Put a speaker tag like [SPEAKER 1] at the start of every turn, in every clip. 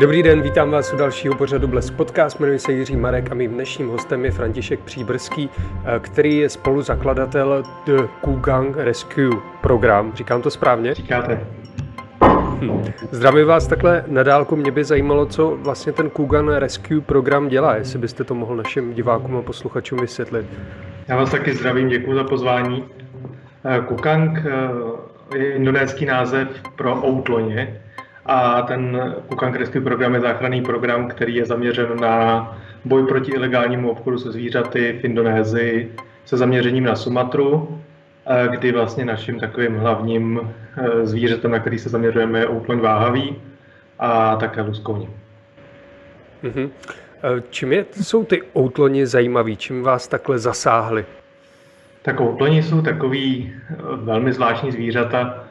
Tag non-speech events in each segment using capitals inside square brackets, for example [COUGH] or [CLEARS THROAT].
[SPEAKER 1] Dobrý den, vítám vás u dalšího pořadu Bles Podcast. Jmenuji se Jiří Marek a mým dnešním hostem je František Příbrský, eh, který je spoluzakladatel The Kugang Rescue program. Říkám to správně?
[SPEAKER 2] Říkáte.
[SPEAKER 1] Hm. Zdravím vás takhle na dálku. Mě by zajímalo, co vlastně ten Kugan Rescue program dělá, jestli byste to mohl našim divákům a posluchačům vysvětlit.
[SPEAKER 2] Já vás taky zdravím, děkuji za pozvání. Eh, Kukang eh, je indonéský název pro outloně a ten Kukang Rescue program je záchranný program, který je zaměřen na boj proti ilegálnímu obchodu se zvířaty v Indonésii se zaměřením na Sumatru, eh, kdy vlastně naším takovým hlavním zvířetem, na který se zaměřujeme, je outloň váhavý a také luskouní.
[SPEAKER 1] Mm-hmm. Čím je, jsou ty outloni zajímaví? Čím vás takhle zasáhly?
[SPEAKER 2] Tak outloni jsou takový eh, velmi zvláštní zvířata.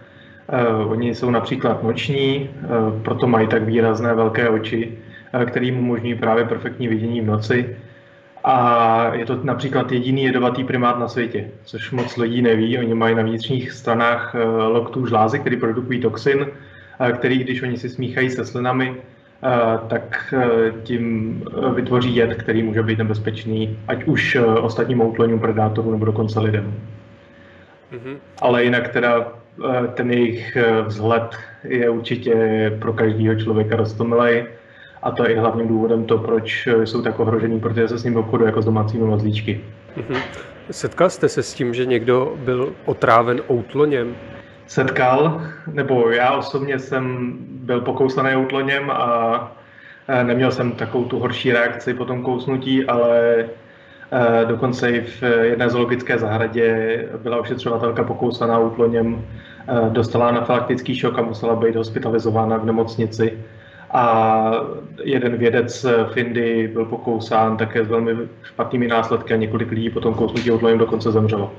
[SPEAKER 2] Uh, oni jsou například noční, uh, proto mají tak výrazné velké oči, uh, které jim umožňují právě perfektní vidění v noci. A je to například jediný jedovatý primát na světě, což moc lidí neví. Oni mají na vnitřních stranách loktů žlázy, který produkují toxin, který, když oni si smíchají se slinami, tak tím vytvoří jed, který může být nebezpečný, ať už ostatním outloňům, predátorům nebo dokonce lidem. Mm-hmm. Ale jinak teda ten jejich vzhled je určitě pro každého člověka rostomilej a to je i hlavním důvodem to, proč jsou tak ohrožený, protože se s ním obchoduje jako s domácími mazlíčky. Mm-hmm.
[SPEAKER 1] Setkal jste se s tím, že někdo byl otráven outloněm?
[SPEAKER 2] setkal, nebo já osobně jsem byl pokousaný outloněm a neměl jsem takovou tu horší reakci po tom kousnutí, ale dokonce i v jedné zoologické zahradě byla ošetřovatelka pokousaná outloněm, dostala anafylaktický šok a musela být hospitalizována v nemocnici. A jeden vědec v Indii byl pokousán také s velmi špatnými následky a několik lidí potom kousnutí outloněm dokonce zemřelo.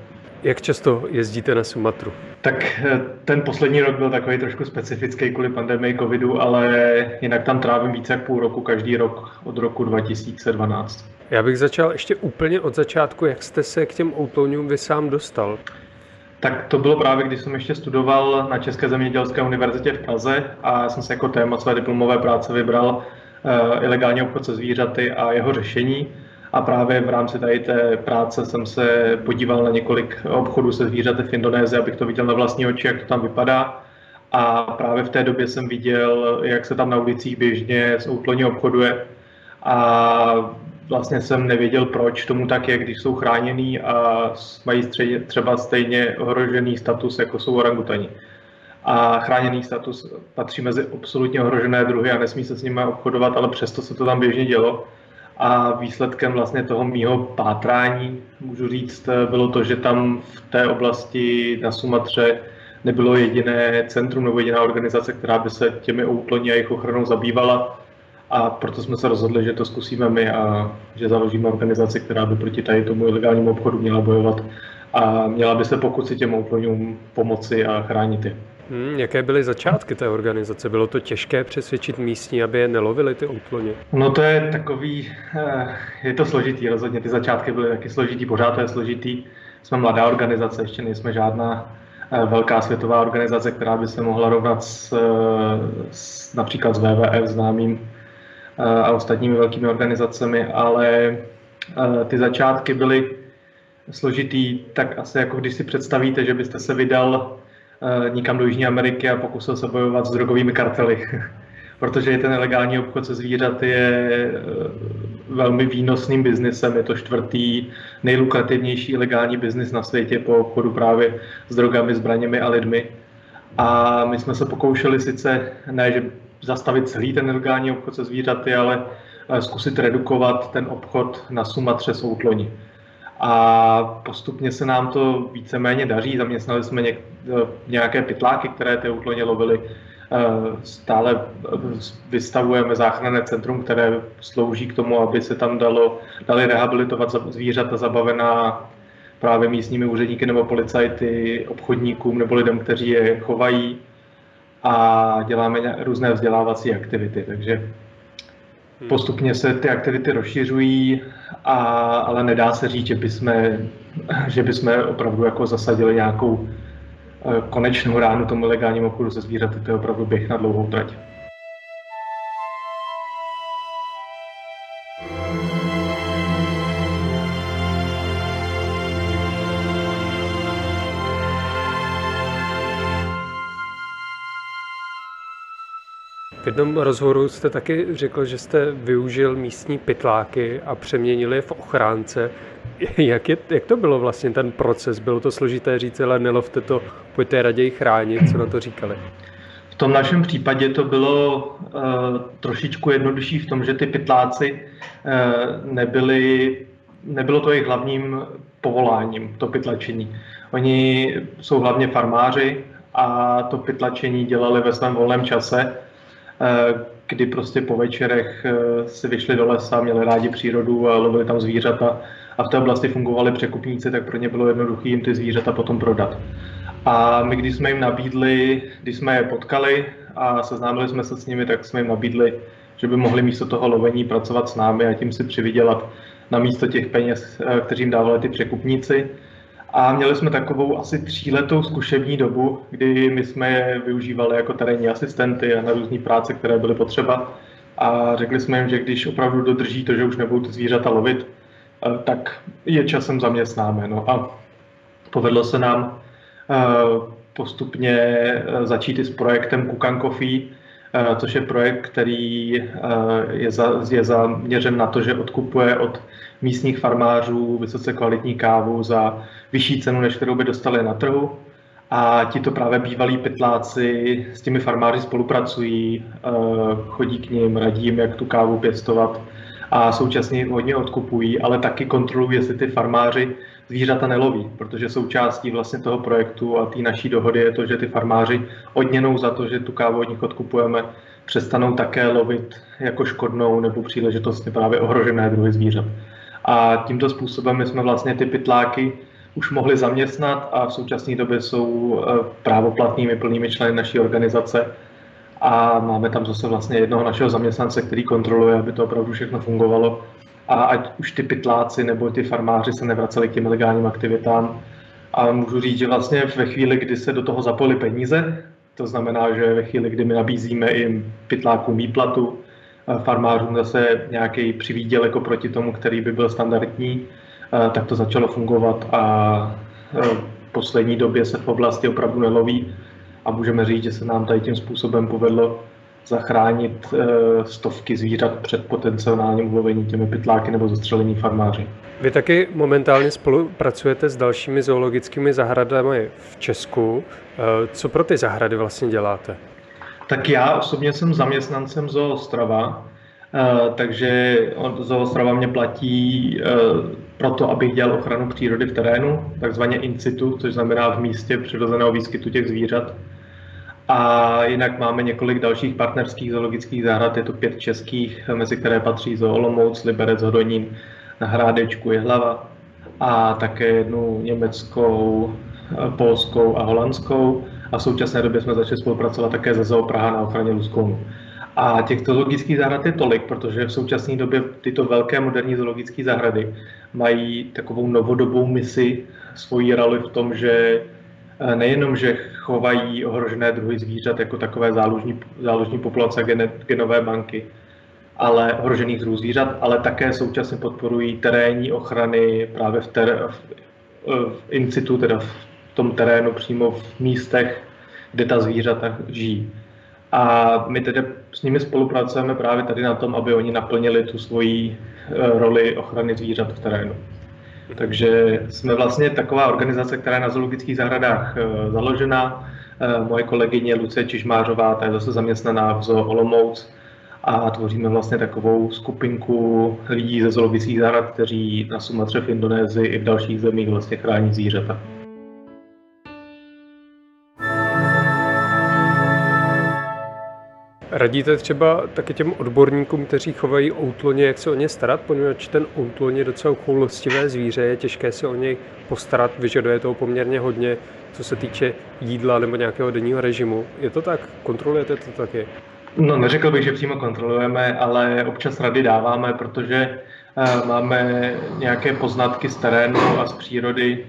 [SPEAKER 1] Jak často jezdíte na Sumatru?
[SPEAKER 2] Tak eh, ten poslední rok byl takový trošku specifický kvůli pandemii covidu, ale jinak tam trávím více jak půl roku každý rok od roku 2012.
[SPEAKER 1] Já bych začal ještě úplně od začátku, jak jste se k těm outloňům vy sám dostal?
[SPEAKER 2] Tak to bylo právě, když jsem ještě studoval na České zemědělské univerzitě v Praze a já jsem se jako téma své diplomové práce vybral uh, ilegální obchod se zvířaty a jeho řešení. A právě v rámci tady té práce jsem se podíval na několik obchodů se zvířaty v Indonésii, abych to viděl na vlastní oči, jak to tam vypadá. A právě v té době jsem viděl, jak se tam na ulicích běžně z útloně obchoduje. A vlastně jsem nevěděl, proč tomu tak je, když jsou chráněný a mají třeba stejně ohrožený status, jako jsou orangutani. A chráněný status patří mezi absolutně ohrožené druhy a nesmí se s nimi obchodovat, ale přesto se to tam běžně dělo. A výsledkem vlastně toho mýho pátrání, můžu říct, bylo to, že tam v té oblasti na Sumatře nebylo jediné centrum nebo jediná organizace, která by se těmi outloní a jejich ochranou zabývala. A proto jsme se rozhodli, že to zkusíme my a že založíme organizaci, která by proti tady tomu ilegálnímu obchodu měla bojovat a měla by se pokusit těm outloňům pomoci a chránit je.
[SPEAKER 1] Hmm, jaké byly začátky té organizace? Bylo to těžké přesvědčit místní, aby je nelovili ty outloně?
[SPEAKER 2] No to je takový, eh, je to složitý, rozhodně ty začátky byly taky složitý, pořád to je složitý. Jsme mladá organizace, ještě nejsme žádná eh, velká světová organizace, která by se mohla rovnat s, s například s WWF známým eh, a ostatními velkými organizacemi, ale ty začátky byly složitý, tak asi jako když si představíte, že byste se vydal nikam do Jižní Ameriky a pokusil se bojovat s drogovými kartely. [LAUGHS] Protože ten nelegální obchod se zvířaty je eh, velmi výnosným biznesem, je to čtvrtý nejlukrativnější ilegální biznis na světě po obchodu právě s drogami, zbraněmi a lidmi. A my jsme se pokoušeli sice ne, že zastavit celý ten nelegální obchod se zvířaty, ale eh, zkusit redukovat ten obchod na Sumatře s outloni a postupně se nám to víceméně daří. Zaměstnali jsme něk, nějaké pytláky, které ty útloně lovily. Eh, stále eh, vystavujeme záchranné centrum, které slouží k tomu, aby se tam dalo, dali rehabilitovat zvířata zabavená právě místními úředníky nebo policajty, obchodníkům nebo lidem, kteří je chovají a děláme různé vzdělávací aktivity. Takže Hmm. Postupně se ty aktivity rozšiřují, a, ale nedá se říct, že bychom, že bychom opravdu jako zasadili nějakou eh, konečnou ránu tomu legálnímu obchodu se zvířaty. To je opravdu běh na dlouhou trať.
[SPEAKER 1] V jednom rozhovoru jste taky řekl, že jste využil místní pytláky a přeměnili je v ochránce. Jak, je, jak to bylo vlastně ten proces? Bylo to složité říct, ale nelovte to, pojďte raději chránit, co na to říkali?
[SPEAKER 2] V tom našem případě to bylo uh, trošičku jednodušší v tom, že ty pytláci uh, nebyly, nebylo to jejich hlavním povoláním, to pytlačení. Oni jsou hlavně farmáři a to pytlačení dělali ve svém volném čase Eh, kdy prostě po večerech eh, si vyšli do lesa, měli rádi přírodu a lovili tam zvířata a v té oblasti fungovali překupníci, tak pro ně bylo jednoduché jim ty zvířata potom prodat. A my, když jsme jim nabídli, když jsme je potkali a seznámili jsme se s nimi, tak jsme jim nabídli, že by mohli místo toho lovení pracovat s námi a tím si přivydělat na místo těch peněz, eh, kteří jim dávali ty překupníci. A měli jsme takovou asi tříletou zkušební dobu, kdy my jsme je využívali jako terénní asistenty a na různé práce, které byly potřeba. A řekli jsme jim, že když opravdu dodrží to, že už nebudou ty zvířata lovit, eh, tak je časem zaměstnáme. No a povedlo se nám eh, postupně eh, začít i s projektem Kukan Coffee, což je projekt, který je, za, je zaměřen na to, že odkupuje od místních farmářů vysoce kvalitní kávu za vyšší cenu, než kterou by dostali na trhu. A ti to právě bývalí pytláci s těmi farmáři spolupracují, eh, chodí k ním, radí jim, jak tu kávu pěstovat a současně hodně odkupují, ale taky kontrolují, jestli ty farmáři zvířata neloví, protože součástí vlastně toho projektu a té naší dohody je to, že ty farmáři odměnou za to, že tu kávu od nich odkupujeme, přestanou také lovit jako škodnou nebo příležitostně právě ohrožené druhy zvířat. A tímto způsobem my jsme vlastně ty pytláky už mohli zaměstnat a v současné době jsou eh, právoplatnými plnými členy naší organizace a máme tam zase vlastně jednoho našeho zaměstnance, který kontroluje, aby to opravdu všechno fungovalo a ať už ty pytláci nebo ty farmáři se nevraceli k těm legálním aktivitám. A můžu říct, že vlastně ve chvíli, kdy se do toho zapojili peníze, to znamená, že ve chvíli, kdy my nabízíme i pytlákům výplatu, farmářům zase nějaký přivídělek oproti tomu, který by byl standardní, tak to začalo fungovat a v poslední době se v oblasti opravdu neloví a můžeme říct, že se nám tady tím způsobem povedlo zachránit e, stovky zvířat před potenciálním ulovením těmi pytláky nebo zastřelení farmáři.
[SPEAKER 1] Vy taky momentálně spolupracujete s dalšími zoologickými zahradami v Česku. E, co pro ty zahrady vlastně děláte?
[SPEAKER 2] Tak já osobně jsem zaměstnancem Zoo Ostrava, eh, takže Zoo Ostrava mě platí eh, proto, abych dělal ochranu přírody v terénu, takzvaně in situ, což znamená v místě přirozeného výskytu těch zvířat. A jinak máme několik dalších partnerských zoologických zahrad, je to pět českých, mezi které patří Zoo Olomouc, Liberec, Hodonín, na Hrádečku je hlava a také jednu německou, polskou a holandskou a v současné době jsme začali spolupracovat také se Zoo Praha na ochraně luskounů. A těchto zoologických zahrad je tolik, protože v současné době tyto velké moderní zoologické zahrady mají takovou novodobou misi, svoji roli v tom, že nejenom, že chovají ohrožené druhy zvířat jako takové záložní, záložní populace gen, genové banky, ale ohrožených druhů zvířat, ale také současně podporují terénní ochrany právě v, ter, v, v institu, teda v tom terénu, přímo v místech, kde ta zvířata žijí. A my tedy s nimi spolupracujeme právě tady na tom, aby oni naplnili tu svoji eh, roli ochrany zvířat v terénu. Takže jsme vlastně taková organizace, která je na zoologických zahradách eh, založena. Eh, moje kolegyně Lucie Čižmářová, ta je zase zaměstnaná v Zoo Olomouc a tvoříme vlastně takovou skupinku lidí ze zoologických zahrad, kteří na Sumatře v Indonésii i v dalších zemích vlastně chrání zvířata.
[SPEAKER 1] Radíte třeba taky těm odborníkům, kteří chovají outloně, jak se o ně starat, poněvadž ten outloň je docela choulostivé zvíře, je těžké se o něj postarat, vyžaduje toho poměrně hodně, co se týče jídla nebo nějakého denního režimu. Je to tak? Kontrolujete to taky?
[SPEAKER 2] No, neřekl bych, že přímo kontrolujeme, ale občas rady dáváme, protože uh, máme nějaké poznatky z terénu a z přírody,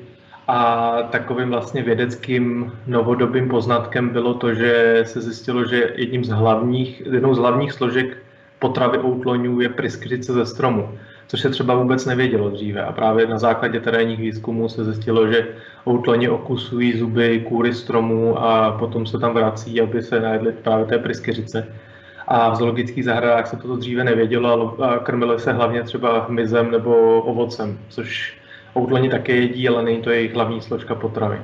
[SPEAKER 2] a takovým vlastně vědeckým novodobým poznatkem bylo to, že se zjistilo, že jedním z hlavních, jednou z hlavních složek potravy outloňů je pryskyřice ze stromu, což se třeba vůbec nevědělo dříve. A právě na základě terénních výzkumů se zjistilo, že outloni okusují zuby kůry stromů a potom se tam vrací, aby se najedli právě té pryskyřice. A v zoologických zahradách se toto dříve nevědělo a krmili se hlavně třeba hmyzem nebo ovocem, což outloni také jedí, ale není to jejich hlavní složka potravy.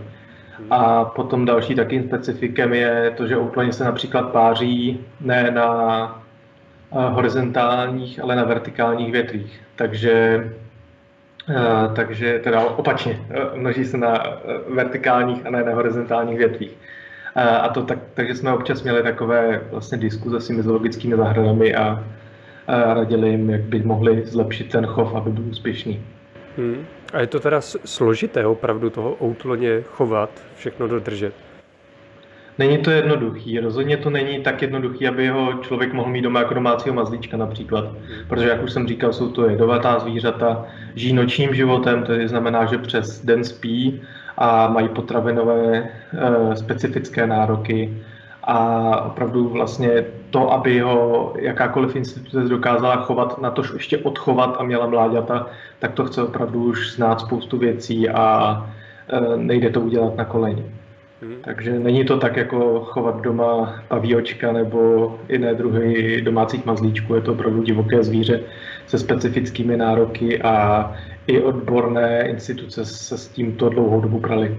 [SPEAKER 2] A potom další takým specifikem je to, že outloni se například páří ne na eh, horizontálních, ale na vertikálních větvích. Takže, eh, takže teda opačně, eh, množí se na vertikálních a ne na horizontálních větvích. A to tak, takže jsme občas měli takové vlastně diskuze s těmi zoologickými zahradami a, a radili jim, jak by mohli zlepšit ten chov, aby byl úspěšný.
[SPEAKER 1] Hmm. A je to teda složité opravdu toho outloně chovat, všechno dodržet?
[SPEAKER 2] Není to jednoduchý. Rozhodně to není tak jednoduchý, aby ho člověk mohl mít doma jako domácího mazlíčka například. Protože, jak už jsem říkal, jsou to jedovatá zvířata, žijí nočním životem, to znamená, že přes den spí a mají potravinové e, specifické nároky a opravdu vlastně to, aby ho jakákoliv instituce dokázala chovat, na tož ještě odchovat a měla mláďata, tak to chce opravdu už znát spoustu věcí a e, nejde to udělat na koleni. Hmm. Takže není to tak, jako chovat doma pavíočka nebo jiné druhy domácích mazlíčků. Je to opravdu divoké zvíře se specifickými nároky a i odborné instituce se s tímto dlouhou dobu prali.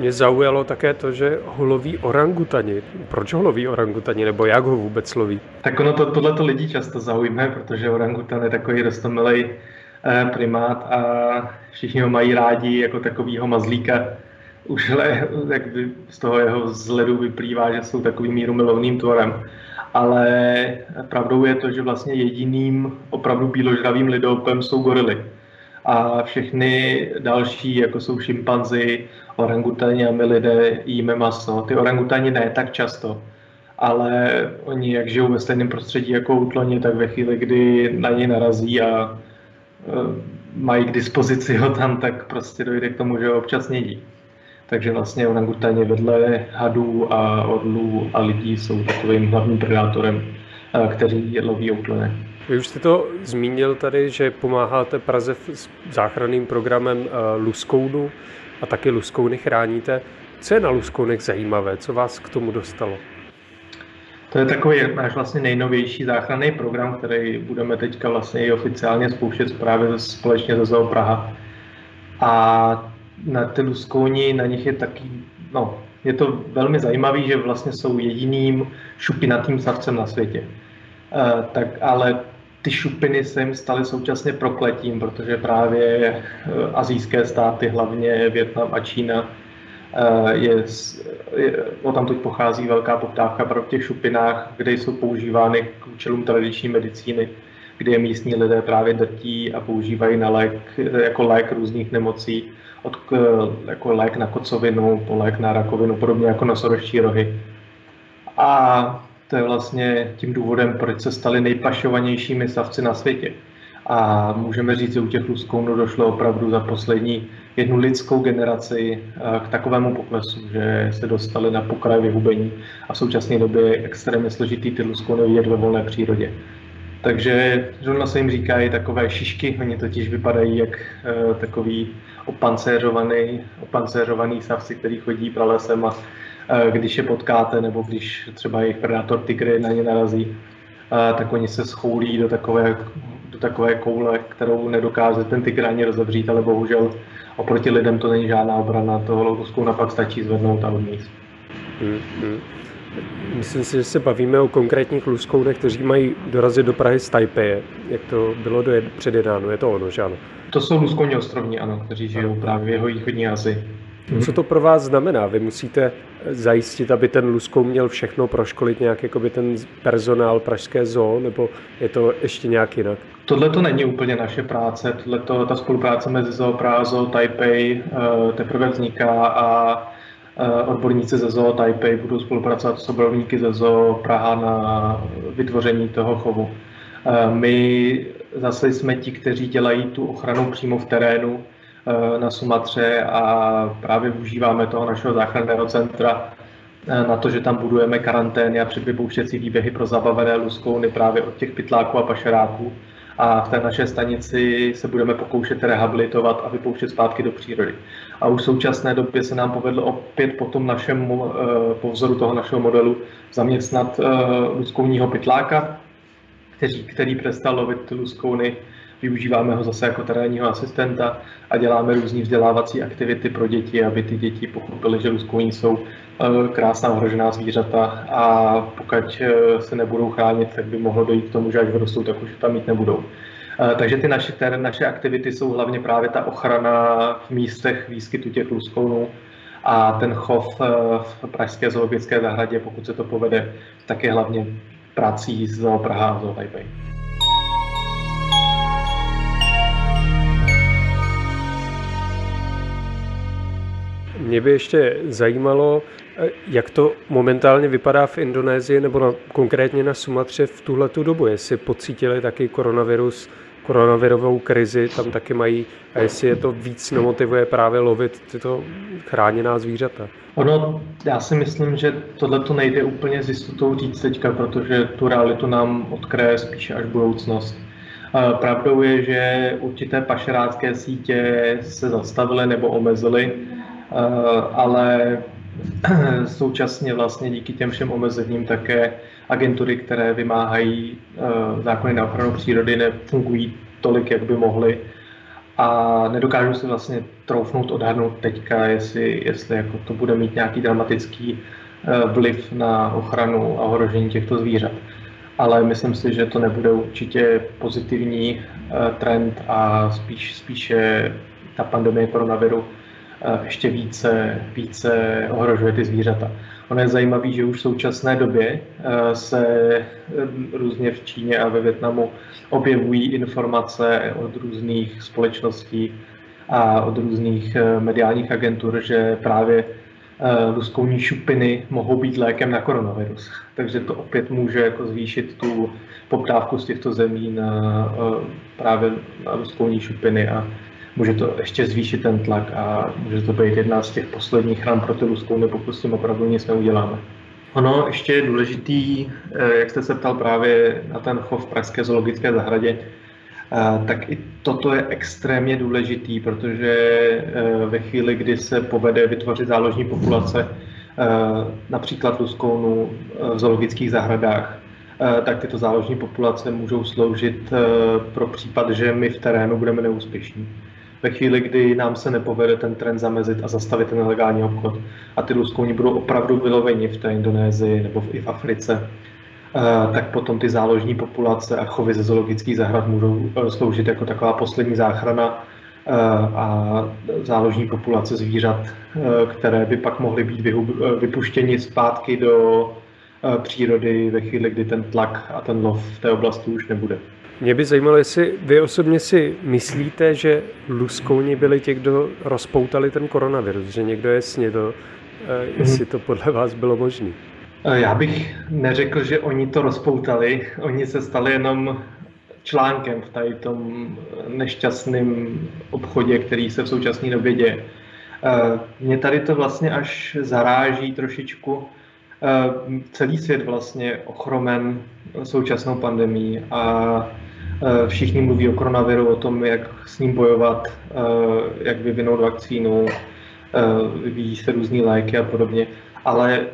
[SPEAKER 1] Mě zaujalo také to, že ho loví orangutani. Proč ho loví orangutani, nebo jak ho vůbec loví?
[SPEAKER 2] Tak ono to, tohle to lidi často zaujme, protože orangutan je takový rostomilý eh, primát a všichni ho mají rádi jako takovýho mazlíka. Už jak by z toho jeho zhledu vyplývá, že jsou takovým mírumilovným tvorem. Ale pravdou je to, že vlastně jediným opravdu bíložravým lidoopem jsou gorily a všechny další, jako jsou šimpanzi, orangutani a my lidé jíme maso. Ty orangutani ne tak často, ale oni, jak žijou ve stejném prostředí jako útloni, tak ve chvíli, kdy na ně narazí a e, mají k dispozici ho tam, tak prostě dojde k tomu, že ho občas jedí. Takže vlastně orangutani vedle hadů a orlů a lidí jsou takovým hlavním predátorem, e, který loví outlony.
[SPEAKER 1] Vy už jste to zmínil tady, že pomáháte Praze s záchranným programem eh, Luskounu a taky Luskouny chráníte. Co je na Luskounech zajímavé? Co vás k tomu dostalo?
[SPEAKER 2] To je takový náš vlastně nejnovější záchranný program, který budeme teďka vlastně i oficiálně spouštět právě společně ze Zoo Praha. A na ty luskouni, na nich je taky, no, je to velmi zajímavé, že vlastně jsou jediným šupinatým savcem na světě. Uh, tak ale ty šupiny se jim staly současně prokletím, protože právě eh, azijské státy, hlavně Větnam a Čína, eh, je, je, o tam teď pochází velká poptávka pro těch šupinách, kde jsou používány k účelům tradiční medicíny, kde je místní lidé právě drtí a používají na lék, jako lék různých nemocí, od, jako lék na kocovinu, po lék na rakovinu, podobně jako nosorožčí rohy. A to je vlastně tím důvodem, proč se stali nejpašovanějšími savci na světě. A můžeme říct, že u těch luskounů došlo opravdu za poslední jednu lidskou generaci eh, k takovému poklesu, že se dostali na pokraj vyhubení a v současné době je extrémně složitý ty luskouny vidět ve volné přírodě. Takže zrovna se jim říkají takové šišky, oni totiž vypadají jak uh, takový opancéřovaný, opancéřovaný savci, který chodí pralesem a když je potkáte, nebo když třeba jejich predátor tygry na ně narazí, eh, tak oni se schoulí do takové, do takové koule, kterou nedokáže ten tygr ani rozevřít, ale bohužel oproti lidem to není žádná obrana, toho logoskou napak stačí zvednout a odníst. Hmm, hmm.
[SPEAKER 1] Myslím si, že se bavíme o konkrétních luskounech, kteří mají dorazit do Prahy z Taipei. Jak to bylo do jed- předjednáno? Je to ono, že ano?
[SPEAKER 2] To jsou luskouni ostrovní, ano, kteří žijou právě v jeho východní Asii.
[SPEAKER 1] Co to pro vás znamená? Vy musíte zajistit, aby ten Luskou měl všechno, proškolit nějak jakoby ten personál Pražské zoo, nebo je to ještě nějak jinak?
[SPEAKER 2] Tohle to není úplně naše práce, Tohleto, ta spolupráce mezi Zoo Praha Taipei uh, teprve vzniká a uh, odborníci ze Zoo Taipei budou spolupracovat s odborníky ze Zoo Praha na vytvoření toho chovu. My zase jsme ti, kteří dělají tu ochranu přímo v terénu, Eh, na Sumatře a právě využíváme toho našeho záchranného centra na to, že tam budujeme karantény a předvypouštěcí výběhy pro zabavené luskouny právě od těch pytláků a pašeráků. A v té naší stanici se budeme pokoušet rehabilitovat a vypouštět zpátky do přírody. A už v současné době se nám povedlo opět po tom našem, po vzoru toho našeho modelu zaměstnat luskouního pytláka, který, který přestal lovit luskouny využíváme ho zase jako terénního asistenta a děláme různé vzdělávací aktivity pro děti, aby ty děti pochopily, že luskouní jsou eh, krásná ohrožená zvířata a pokud eh, se nebudou chránit, tak by mohlo dojít k tomu, že až vyrostou, tak už tam mít nebudou. Eh, takže ty naše, ty naše aktivity jsou hlavně právě ta ochrana v místech výskytu těch luskounů a ten chov v Pražské zoologické zahradě, pokud se to povede, tak je hlavně prací z Praha a Zoo Taipei.
[SPEAKER 1] Mě by ještě zajímalo, eh, jak to momentálně vypadá v Indonésii nebo na, konkrétně na Sumatře v tuhle dobu, jestli pocítili taky koronavirus, koronavirovou krizi, tam taky mají, a jestli je to víc nemotivuje právě lovit tyto chráněná zvířata.
[SPEAKER 2] Ono, já si myslím, že tohle to nejde úplně s jistotou říct teďka, protože tu realitu nám odkryje spíše až budoucnost. Pravdou je, že určité pašerácké sítě se zastavily nebo omezily, Eh, ale [CLEARS THROAT] současně vlastně díky těm všem omezením také agentury, které vymáhají eh, zákony na ochranu přírody, nefungují tolik, jak by mohly. A nedokážu si vlastně troufnout odhadnout teďka, jestli, jestli jako to bude mít nějaký dramatický eh, vliv na ochranu a ohrožení těchto zvířat. Ale myslím si, že to nebude určitě pozitivní trend a spíš, spíše ta pandemie koronaviru ještě více, více ohrožuje ty zvířata. Ono je zajímavé, že už v současné době eh, se eh, různě v Číně a ve Větnamu objevují informace od různých společností a od různých eh, mediálních agentur, že právě luskouní šupiny mohou být lékem na koronavirus. Takže to opět může jako zvýšit tu poptávku z těchto zemí na právě na šupiny a může to ještě zvýšit ten tlak a může to být jedna z těch posledních ran pro ty luskouny, pokud s tím opravdu nic neuděláme. Ono ještě je důležitý, eh, jak jste se ptal právě na ten chov v Pražské zoologické zahradě, eh, tak i toto je extrémně důležitý, protože eh, ve chvíli, kdy se povede vytvořit záložní populace, například luskounů v zoologických zahradách, tak tyto záložní populace můžou sloužit pro případ, že my v terénu budeme neúspěšní ve chvíli, kdy nám se nepovede ten trend zamezit a zastavit ten nelegální obchod a ty luskouni budou opravdu vyloveni v té Indonésii nebo i v Africe, eh, tak potom ty záložní populace a chovy ze zoologických zahrad můžou eh, sloužit jako taková poslední záchrana eh, a záložní populace zvířat, které by pak mohly být vypuštěni zpátky do přírody ve chvíli, kdy ten tlak a ten lov v té oblasti už nebude.
[SPEAKER 1] Mě by zajímalo, jestli vy osobně si myslíte, že luskouni byli ti, kdo rozpoutali ten koronavirus, že někdo je snědl, eh, jestli to podle vás bylo možné.
[SPEAKER 2] Eh, já bych neřekl, že oni to rozpoutali. Oni se stali jenom článkem v tady tom nešťastném obchodě, který se v současné době děje. Eh, mě tady to vlastně až zaráží trošičku. Celý svět vlastně ochromen současnou pandemí a Eh, všichni mluví o koronaviru, o tom, jak s ním bojovat, eh, jak vyvinout vakcínu, eh, vyvíjí se různé léky a podobně. Ale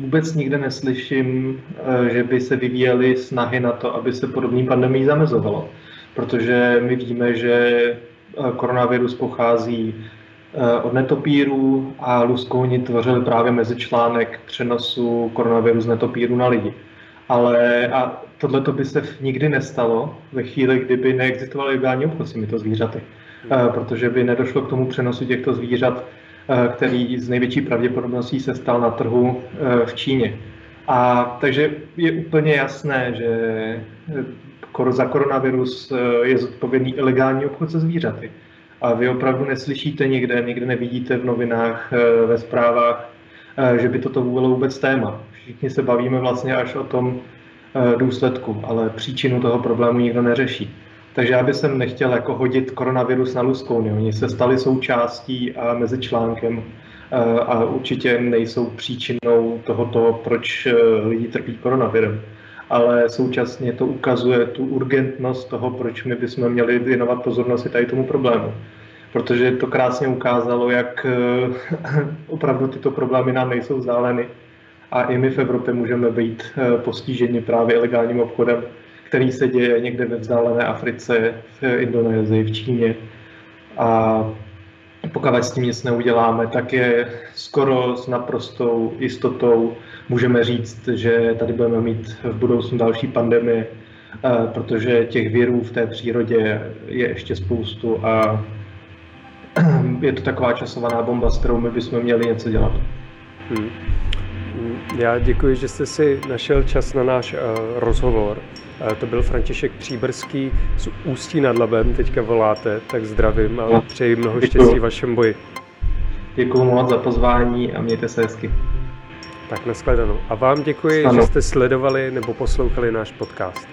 [SPEAKER 2] vůbec nikde neslyším, že by se vyvíjely snahy na to, aby se podobný pandemii zamezovalo. Protože my víme, že koronavirus pochází od netopírů a luskouni tvořili právě mezičlánek přenosu koronaviru z netopíru na lidi. Ale a tohle by se nikdy nestalo ve chvíli, kdyby neexistoval legální obchod s těmito zvířaty, hmm. protože by nedošlo k tomu přenosu těchto zvířat, eh, který z největší pravděpodobností se stal na trhu eh, v Číně. A takže je úplně jasné, že za koronavirus je zodpovědný ilegální obchod se zvířaty. A vy opravdu neslyšíte nikde, nikde nevidíte v novinách, ve zprávách, že by toto bylo vůbec téma. Všichni se bavíme vlastně až o tom, Eh, důsledku, ale příčinu toho problému nikdo neřeší. Takže já bych sem nechtěl jako hodit koronavirus na luskouny. Oni se stali součástí a mezi článkem a určitě nejsou příčinou tohoto, proč lidi trpí koronavirem. Ale současně to ukazuje tu urgentnost toho, proč my bychom měli věnovat pozornost i tady tomu problému protože to krásně ukázalo, jak [LAUGHS] opravdu tyto problémy nám nejsou vzdáleny a i my v Evropě můžeme být eh, postiženi právě ilegálním obchodem, který se děje někde ve vzdálené Africe, v Indonésii, v Číně. A pokud s tím nic neuděláme, tak je skoro s naprostou jistotou můžeme říct, že tady budeme mít v budoucnu další pandemie, eh, protože těch virů v té přírodě je ještě spoustu a je to taková časovaná bomba, s kterou my bychom měli něco dělat. Hmm.
[SPEAKER 1] Já děkuji, že jste si našel čas na náš uh, rozhovor. Uh, to byl František Příbrský z Ústí nad Labem, teďka voláte, tak zdravím a no, přeji mnoho děkuji. štěstí vašem boji.
[SPEAKER 2] Děkuji moc za pozvání a mějte se hezky.
[SPEAKER 1] Tak nashledanou. A vám děkuji, ano. že jste sledovali nebo poslouchali náš podcast.